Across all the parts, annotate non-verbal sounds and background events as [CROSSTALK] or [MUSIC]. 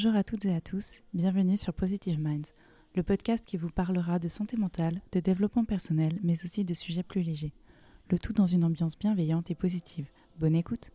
Bonjour à toutes et à tous, bienvenue sur Positive Minds, le podcast qui vous parlera de santé mentale, de développement personnel, mais aussi de sujets plus légers. Le tout dans une ambiance bienveillante et positive. Bonne écoute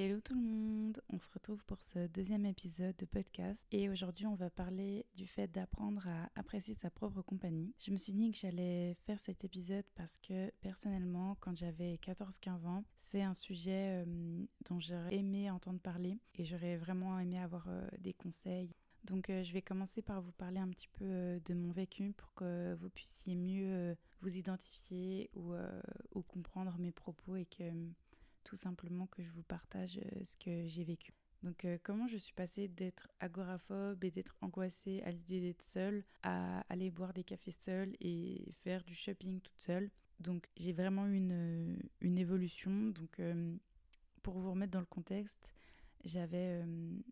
Hello tout le monde, on se retrouve pour ce deuxième épisode de podcast et aujourd'hui on va parler du fait d'apprendre à apprécier sa propre compagnie. Je me suis dit que j'allais faire cet épisode parce que personnellement quand j'avais 14-15 ans c'est un sujet euh, dont j'aurais aimé entendre parler et j'aurais vraiment aimé avoir euh, des conseils. Donc euh, je vais commencer par vous parler un petit peu de mon vécu pour que vous puissiez mieux vous identifier ou, ou comprendre mes propos et que tout simplement que je vous partage euh, ce que j'ai vécu. Donc euh, comment je suis passée d'être agoraphobe et d'être angoissée à l'idée d'être seule à aller boire des cafés seule et faire du shopping toute seule? Donc j'ai vraiment une, euh, une évolution. Donc pour vous remettre dans le contexte, j'avais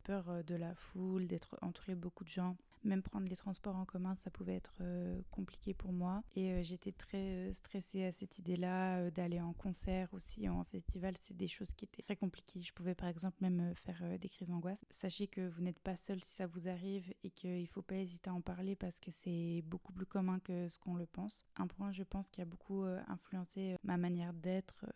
peur de la foule, d'être entourée de beaucoup de gens. Même prendre les transports en commun, ça pouvait être euh, compliqué pour moi. Et euh, j'étais très euh, stressée à cette idée-là, d'aller en concert aussi, en festival, c'est des choses qui étaient très compliquées. Je pouvais par exemple même faire des crises d'angoisse. Sachez que vous n'êtes pas seul si ça vous arrive et qu'il ne faut pas hésiter à en parler parce que c'est beaucoup plus commun que ce qu'on le pense. Un point, je pense, qui a beaucoup influencé ma manière d'être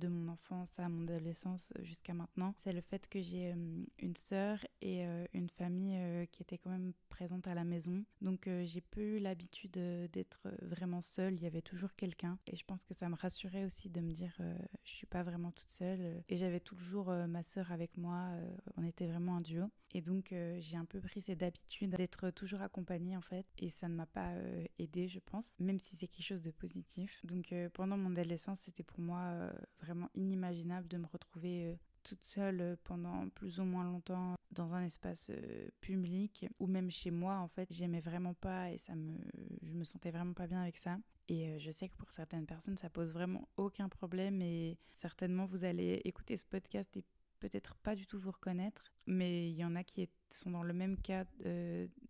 de mon enfance à mon adolescence jusqu'à maintenant, c'est le fait que j'ai une sœur et une famille qui étaient quand même présentes à la maison. Donc euh, j'ai peu eu l'habitude euh, d'être euh, vraiment seule. Il y avait toujours quelqu'un. Et je pense que ça me rassurait aussi de me dire je suis pas vraiment toute seule. Et j'avais toujours ma sœur avec moi. on était vraiment un duo. Et donc j'ai un peu pris cette habitude d'être toujours accompagnée en fait. Et ça ne m'a pas aidé, je pense, même si c'est quelque chose de positif. Donc pendant mon adolescence, c'était pour moi vraiment inimaginable de me retrouver toute seule euh, pendant plus ou moins longtemps dans un espace euh, public ou même chez moi en fait j'aimais vraiment pas et ça me je me sentais vraiment pas bien avec ça et euh, je sais que pour certaines personnes ça pose vraiment aucun problème et certainement vous allez écouter ce podcast et peut-être pas du tout vous reconnaître mais il y en a qui sont dans le même cas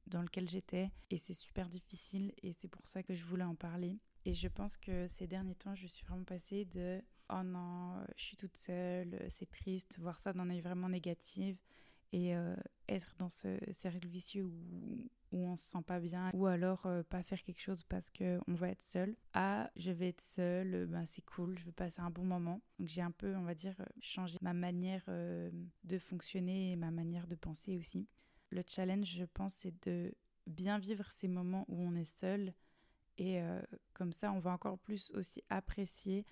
dans lequel j'étais et c'est super difficile et c'est pour ça que je voulais en parler. Et je pense que ces derniers temps je suis vraiment passée de oh non, je suis toute seule, c'est triste, voir ça d'un œil vraiment négatif et euh, être dans ce cercle vicieux où, où on se sent pas bien ou alors euh, pas faire quelque chose parce qu'on va être seul. Ah, je vais être seule, ben c'est cool, je veux passer un bon moment. Donc j'ai un peu, on va dire, changé ma manière euh, de fonctionner et ma manière de penser aussi. Le challenge, je pense, c'est de bien vivre ces moments où on est seul et comme ça, on va encore plus aussi apprécier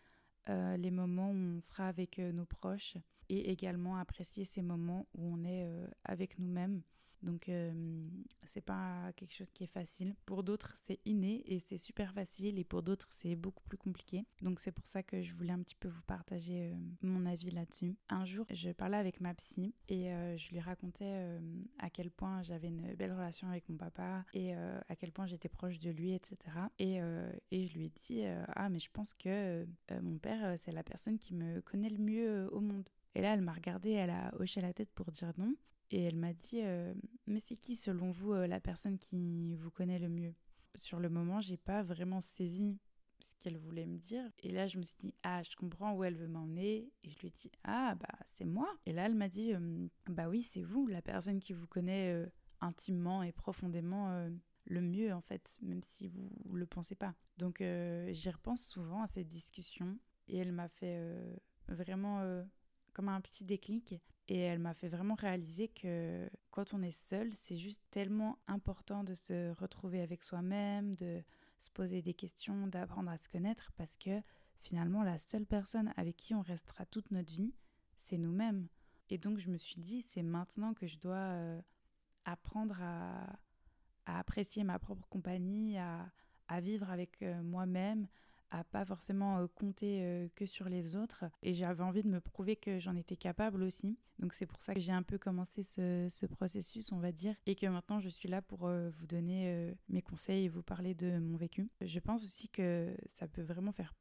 euh, les moments où on sera avec euh, nos proches et également apprécier ces moments où on est euh, avec nous-mêmes donc, euh, c'est pas quelque chose qui est facile. Pour d'autres, c'est inné et c'est super facile. Et pour d'autres, c'est beaucoup plus compliqué. Donc, c'est pour ça que je voulais un petit peu vous partager euh, mon avis là-dessus. Un jour, je parlais avec ma psy et euh, je lui racontais à quel point j'avais une belle relation avec mon papa et à quel point j'étais proche de lui, etc. Et, et je lui ai dit Ah, mais je pense que mon père, c'est la personne qui me connaît le mieux au monde. Et là, elle m'a regardée, elle a hoché la tête pour dire non. Et elle m'a dit euh, Mais c'est qui, selon vous, euh, la personne qui vous connaît le mieux? Sur le moment, j'ai pas vraiment saisi ce qu'elle voulait me dire. Et là, je me suis dit Ah, je comprends où elle veut m'emmener. Et je lui ai dit Ah, bah, c'est moi. Et là, elle m'a dit euh, Bah oui, c'est vous, la personne qui vous connaît intimement et profondément le mieux, en fait, même si vous le pensez pas. Donc, j'y repense souvent à cette discussion. Et elle m'a fait vraiment comme un petit déclic et elle m'a fait vraiment réaliser que quand on est seul, c'est juste tellement important de se retrouver avec soi-même, de se poser des questions, d'apprendre à se connaître, parce que finalement, la seule personne avec qui on restera toute notre vie, c'est nous-mêmes. Et donc, je me suis dit, c'est maintenant que je dois euh, apprendre à, apprécier ma propre compagnie, à, vivre avec euh, moi-même, à pas forcément euh, compter euh, que sur les autres. Et j'avais envie de me prouver que j'en étais capable aussi. Donc c'est pour ça que j'ai un peu commencé ce, processus, on va dire, et que maintenant je suis là pour euh, vous donner mes conseils et vous parler de mon vécu. Je pense aussi que ça peut vraiment faire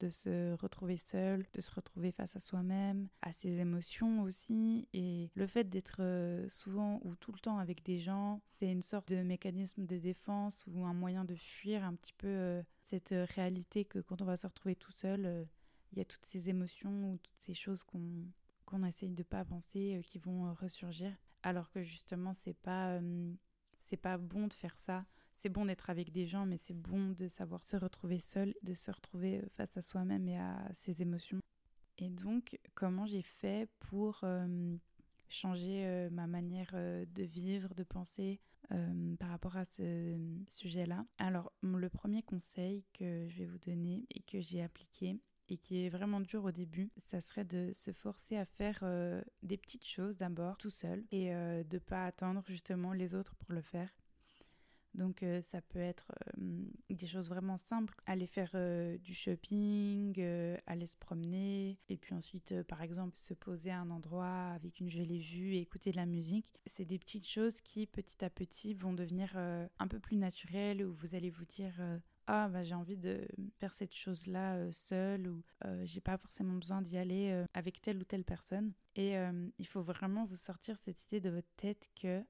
de se retrouver seul, de se retrouver face à soi-même, à ses émotions aussi. Et le fait d'être souvent ou tout le temps avec des gens, c'est une sorte de mécanisme de défense ou un moyen de fuir un petit peu cette réalité que quand on va se retrouver tout seul, il y a toutes ces émotions ou toutes ces choses qu'on qu'on essaye de pas penser qui vont ressurgir alors que justement c'est pas c'est pas bon de faire ça c'est bon d'être avec des gens, mais c'est bon de savoir se retrouver seul, de se retrouver euh, face à soi-même et à ses émotions. Et donc, comment j'ai fait pour euh, changer euh, ma manière de vivre, de penser par rapport à ce sujet-là? Alors, le premier conseil que je vais vous donner et que j'ai appliqué, et qui est vraiment dur au début, ça serait de se forcer à faire des petites choses d'abord tout seul et de de pas attendre justement les autres pour le faire. Donc euh, ça peut être euh, des choses vraiment simples, aller faire euh, du shopping, aller se promener, et puis ensuite par exemple se poser à un endroit avec une jolie vue et écouter de la musique. C'est des petites choses qui petit à petit vont devenir un peu plus naturelles, où vous allez vous dire ah bah j'ai envie de faire cette chose là seule ou j'ai pas forcément besoin d'y aller avec telle ou telle personne. Et il faut vraiment vous sortir cette idée de votre tête que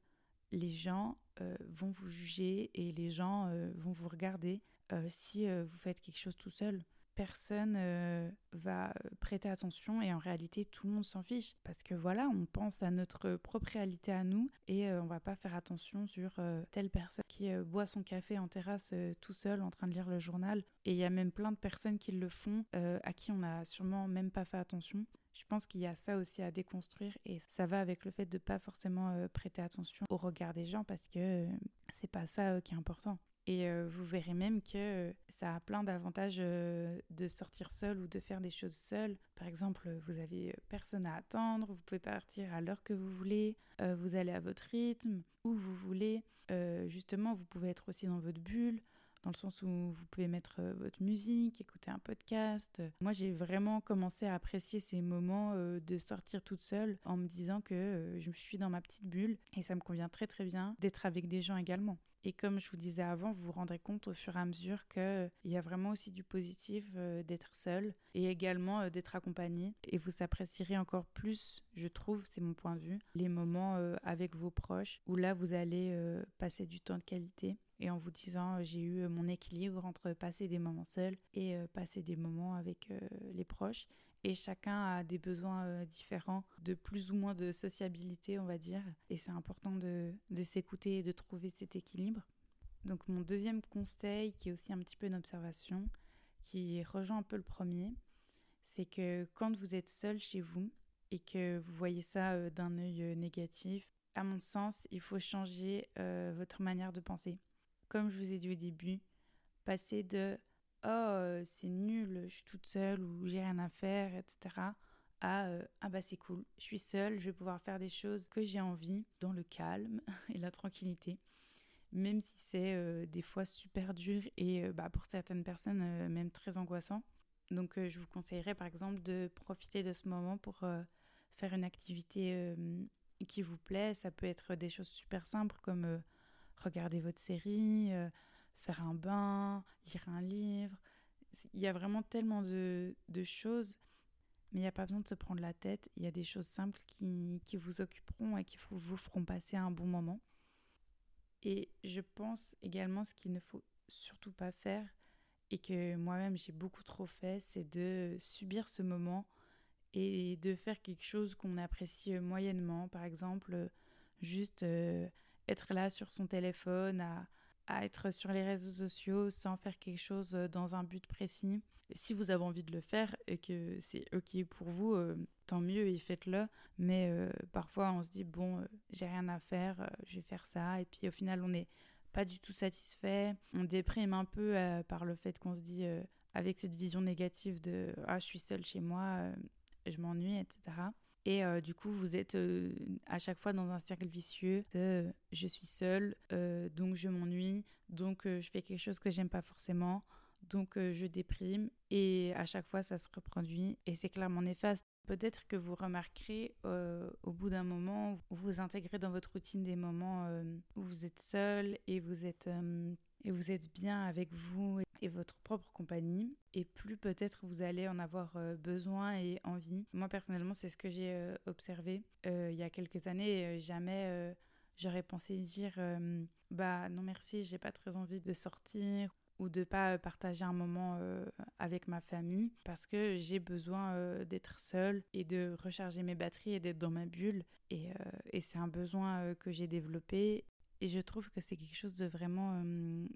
les gens euh, vont vous juger et les gens euh, vont vous regarder euh, si vous faites quelque chose tout seul. Personne va prêter attention et en réalité tout le monde s'en fiche parce que voilà, on pense à notre propre réalité à nous et on va pas faire attention sur telle personne qui boit son café en terrasse tout seul en train de lire le journal et il y a même plein de personnes qui le font à qui on n'a sûrement même pas fait attention. Je pense qu'il y a ça aussi à déconstruire et ça va avec le fait de pas forcément euh, prêter attention au regard des gens parce que euh, c'est pas ça euh, qui est important. Et vous verrez même que ça a plein d'avantages de sortir seul ou de faire des choses seul. Par exemple, vous avez personne à attendre, vous pouvez partir à l'heure que vous voulez, vous allez à votre rythme, où vous voulez. justement, vous pouvez être aussi dans votre bulle dans le sens où vous pouvez mettre euh, votre musique, écouter un podcast. Moi, j'ai vraiment commencé à apprécier ces moments euh, de sortir toute seule en me disant que euh, je suis dans ma petite bulle et ça me convient très très bien d'être avec des gens également. Et comme je vous disais avant, vous vous rendrez compte au fur et à mesure qu'il y a vraiment aussi du positif d'être seul et également d'être accompagné. Et vous apprécierez encore plus, je trouve, c'est mon point de vue, les moments avec vos proches où là vous allez passer du temps de qualité et en vous disant euh, j'ai eu euh, mon équilibre entre passer des moments seuls et euh, passer des moments avec les proches. Et chacun a des besoins différents, de plus ou moins de sociabilité, on va dire. Et c'est important de, de s'écouter et de trouver cet équilibre. Donc mon deuxième conseil, qui est aussi un petit peu une observation, qui rejoint un peu le premier, c'est que quand vous êtes seul chez vous et que vous voyez ça d'un œil négatif, à mon sens, il faut changer votre manière de penser comme je vous ai dit au début, passer de oh euh, c'est nul, je suis toute seule ou j'ai rien à faire, etc. à euh, ah bah c'est cool, je suis seule, je vais pouvoir faire des choses que j'ai envie dans le calme [LAUGHS] et la tranquillité, même si c'est euh, des fois super dur et bah, pour certaines personnes même très angoissant. Donc je vous conseillerais par exemple de profiter de ce moment pour faire une activité qui vous plaît. Ça peut être des choses super simples comme regarder votre série, euh, faire un bain, lire un livre. Il y a vraiment tellement de, choses, mais il n'y a pas besoin de se prendre la tête. Il y a des choses simples qui, qui vous occuperont et qui vous feront passer un bon moment. Et je pense également ce qu'il ne faut surtout pas faire, et que moi-même j'ai beaucoup trop fait, c'est de subir ce moment et de faire quelque chose qu'on apprécie moyennement. Par exemple, juste euh, être là sur son téléphone, à, être sur les réseaux sociaux sans faire quelque chose euh, dans un but précis. Si vous avez envie de le faire et que c'est ok pour vous, euh, tant mieux et faites-le. Mais euh, parfois on se dit bon, j'ai rien à faire, je vais faire ça. Et puis au final on n'est pas du tout satisfait. On déprime un peu par le fait qu'on se dit avec cette vision négative de ah je suis seule chez moi, je m'ennuie, etc. Et euh, du coup, vous êtes euh, à chaque fois dans un cercle vicieux de euh, je suis seule, donc je m'ennuie, donc je fais quelque chose que j'aime pas forcément, donc je déprime. Et à chaque fois, ça se reproduit et c'est clairement néfaste. Peut-être que vous remarquerez au bout d'un moment vous intégrez dans votre routine des moments où vous êtes seul et vous êtes et vous êtes bien avec vous et votre propre compagnie, et plus peut-être vous allez en avoir euh, besoin et envie. Moi personnellement, c'est ce que j'ai euh, observé euh, il y a quelques années. jamais j'aurais pensé dire bah non merci, j'ai pas très envie de sortir ou de pas partager un moment avec ma famille parce que j'ai besoin d'être seule et de recharger mes batteries et d'être dans ma bulle et, et c'est un besoin que j'ai développé et je trouve que c'est quelque chose de vraiment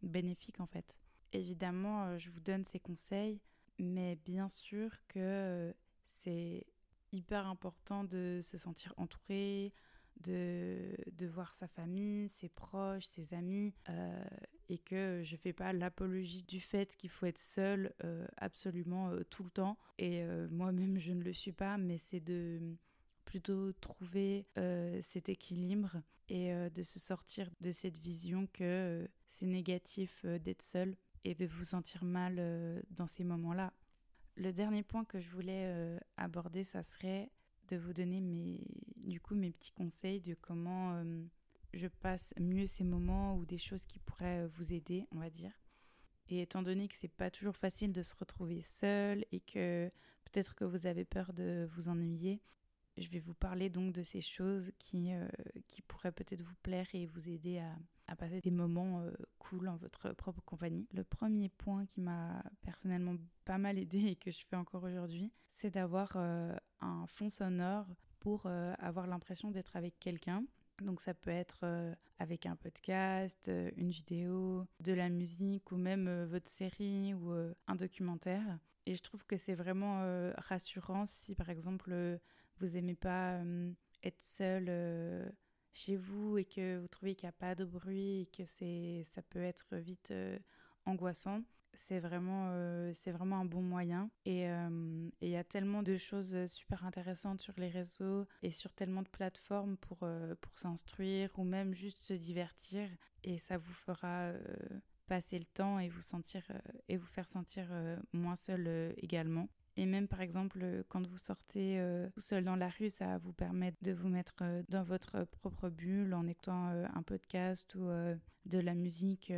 bénéfique en fait. Évidemment, je vous donne ces conseils, mais bien sûr que c'est hyper important de se sentir entouré, de, de voir sa famille, ses proches, ses amis, euh, et que je fais pas l'apologie du fait qu'il faut être seul euh, absolument euh, tout le temps. Et moi-même, je ne le suis pas, mais c'est de plutôt trouver cet équilibre et de se sortir de cette vision que c'est négatif d'être seul et de vous sentir mal dans ces moments-là. Le dernier point que je voulais aborder, ça serait de vous donner mes, du coup, mes petits conseils de comment euh, je passe mieux ces moments ou des choses qui pourraient euh, vous aider, on va dire. Et étant donné que c'est pas toujours facile de se retrouver seul et que peut-être que vous avez peur de vous ennuyer, je vais vous parler donc de ces choses qui, euh, qui pourraient peut-être vous plaire et vous aider à, à passer des moments euh, cool en votre propre compagnie. Le premier point qui m'a personnellement pas mal aidé et que je fais encore aujourd'hui, c'est d'avoir euh, un fond sonore pour avoir l'impression d'être avec quelqu'un. Donc ça peut être avec un podcast, une vidéo, de la musique ou même votre série ou un documentaire. Et je trouve que c'est vraiment rassurant si par exemple vous aimez pas être seul chez vous et que vous trouvez qu'il n'y a pas de bruit et que c'est ça peut être vite euh, angoissant, c'est vraiment, euh, c'est vraiment un bon moyen. Euh, et il y a tellement de choses super intéressantes sur les réseaux et sur tellement de plateformes pour, pour s'instruire ou même juste se divertir. Et ça vous fera passer le temps et vous, sentir, et vous faire sentir moins seul également. Et même par exemple, euh, quand vous sortez euh, tout seul dans la rue, ça vous permet de vous mettre euh, dans votre propre bulle en écoutant un podcast ou de la musique.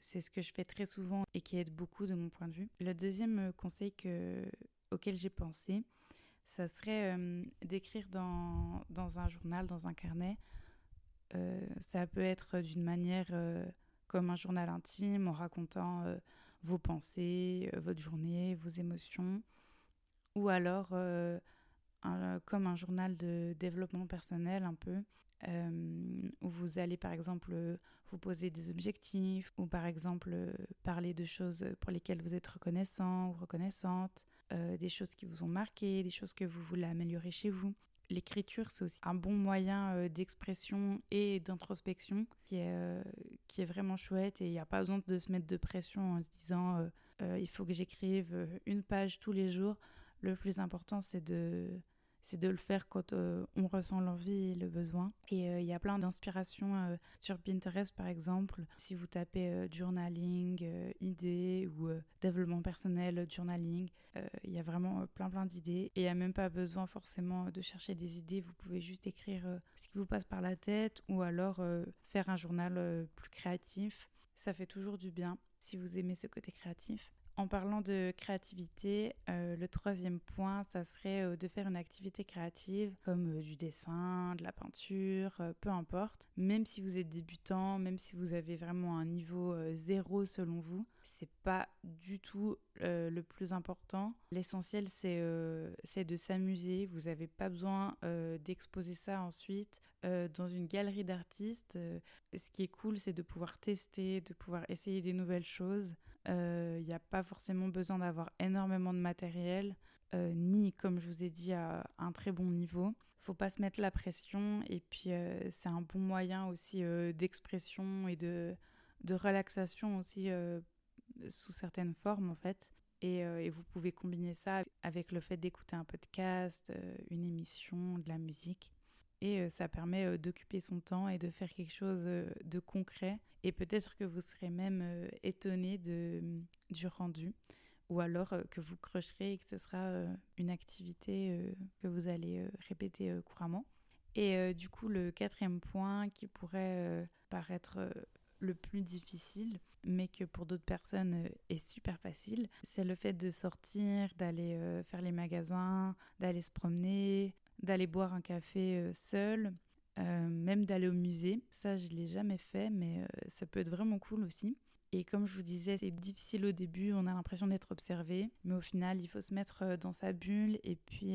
c'est ce que je fais très souvent et qui aide beaucoup de mon point de vue. Le deuxième conseil que, auquel j'ai pensé, ça serait d'écrire dans, dans, un journal, dans un carnet. ça peut être d'une manière comme un journal intime en racontant vos pensées, votre journée, vos émotions ou alors euh, comme un journal de développement personnel un peu, euh, où vous allez par exemple vous poser des objectifs ou par exemple parler de choses pour lesquelles vous êtes reconnaissant ou reconnaissante, euh, des choses qui vous ont marqué, des choses que vous voulez améliorer chez vous. L'écriture, c'est aussi un bon moyen d'expression et d'introspection qui est, qui est vraiment chouette. Et il n'y a pas besoin de se mettre de pression en se disant il faut que j'écrive une page tous les jours. Le plus important, c'est de, c'est de le faire quand euh, on ressent l'envie et le besoin. Et euh, il y a plein d'inspirations euh, sur Pinterest, par exemple. Si vous tapez journaling, idées ou développement personnel, journaling, il y a vraiment plein plein d'idées. Et il n'y a même pas besoin forcément de chercher des idées. Vous pouvez juste écrire ce qui vous passe par la tête ou alors faire un journal plus créatif. Ça fait toujours du bien si vous aimez ce côté créatif. En parlant de créativité, euh, le troisième point, ça serait euh, de faire une activité créative comme euh, du dessin, de la peinture, peu importe. Même si vous êtes débutant, même si vous avez vraiment un niveau zéro selon vous, c'est pas du tout le plus important. L'essentiel, c'est de s'amuser. Vous n'avez pas besoin d'exposer ça ensuite dans une galerie d'artistes. ce qui est cool, c'est de pouvoir tester, de pouvoir essayer des nouvelles choses. Il euh, n'y a pas forcément besoin d'avoir énormément de matériel, euh, ni, comme je vous ai dit, à un très bon niveau. Faut pas se mettre la pression et puis euh, c'est un bon moyen aussi d'expression et de, de relaxation aussi sous certaines formes en fait. Et, et, vous pouvez combiner ça avec le fait d'écouter un podcast, une émission, de la musique. Et ça permet d'occuper son temps et de faire quelque chose de concret et peut-être que vous serez même euh, étonné du rendu. Ou alors euh, que vous crocherez et que ce sera euh, une activité que vous allez répéter couramment. Et du coup, le quatrième point qui pourrait paraître le plus difficile, mais que pour d'autres personnes est super facile, c'est le fait de sortir, d'aller faire les magasins, d'aller se promener, d'aller boire un café seul, même d'aller au musée. Ça, je l'ai jamais fait, mais ça peut être vraiment cool aussi. Et comme je vous disais, c'est difficile au début, on a l'impression d'être observé, mais au final, il faut se mettre dans sa bulle et puis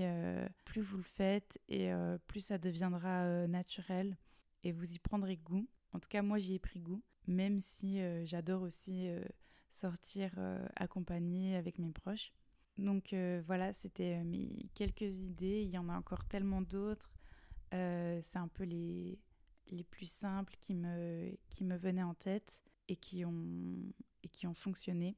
plus vous le faites et plus ça deviendra naturel et vous y prendrez goût. En tout cas, moi, j'y ai pris goût, même si j'adore aussi sortir accompagnée avec mes proches. Donc voilà, c'était mes quelques idées. Il y en a encore tellement d'autres. C'est un peu les, les plus simples qui me, qui me venaient en tête et qui ont, et qui ont fonctionné.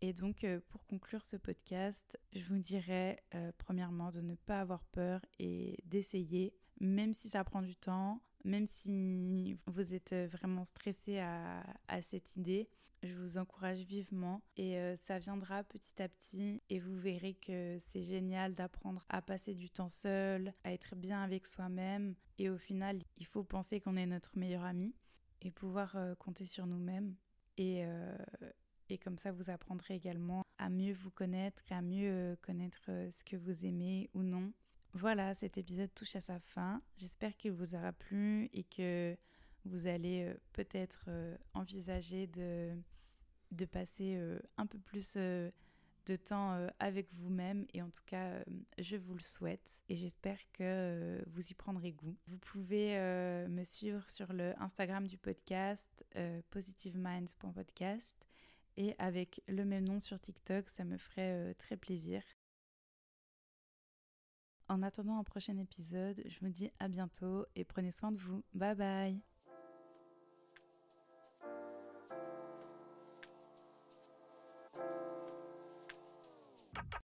Et donc, euh, pour conclure ce podcast, je vous dirais euh, premièrement de ne pas avoir peur et d'essayer, même si ça prend du temps, même si vous êtes vraiment stressé à, cette idée, je vous encourage vivement et euh, ça viendra petit à petit et vous verrez que c'est génial d'apprendre à passer du temps seul, à être bien avec soi-même et au final, il faut penser qu'on est notre meilleur ami et pouvoir euh, compter sur nous-mêmes. Et, euh, et comme ça, vous apprendrez également à mieux vous connaître, à mieux euh, connaître ce que vous aimez ou non. Voilà, cet épisode touche à sa fin. J'espère qu'il vous aura plu et que vous allez peut-être envisager de, passer un peu plus de temps euh, avec vous-même et en tout cas euh, je vous le souhaite et j'espère que euh, vous y prendrez goût. Vous pouvez me suivre sur le Instagram du podcast positiveminds.podcast et avec le même nom sur TikTok, ça me ferait très plaisir. En attendant un prochain épisode, je vous dis à bientôt et prenez soin de vous. Bye bye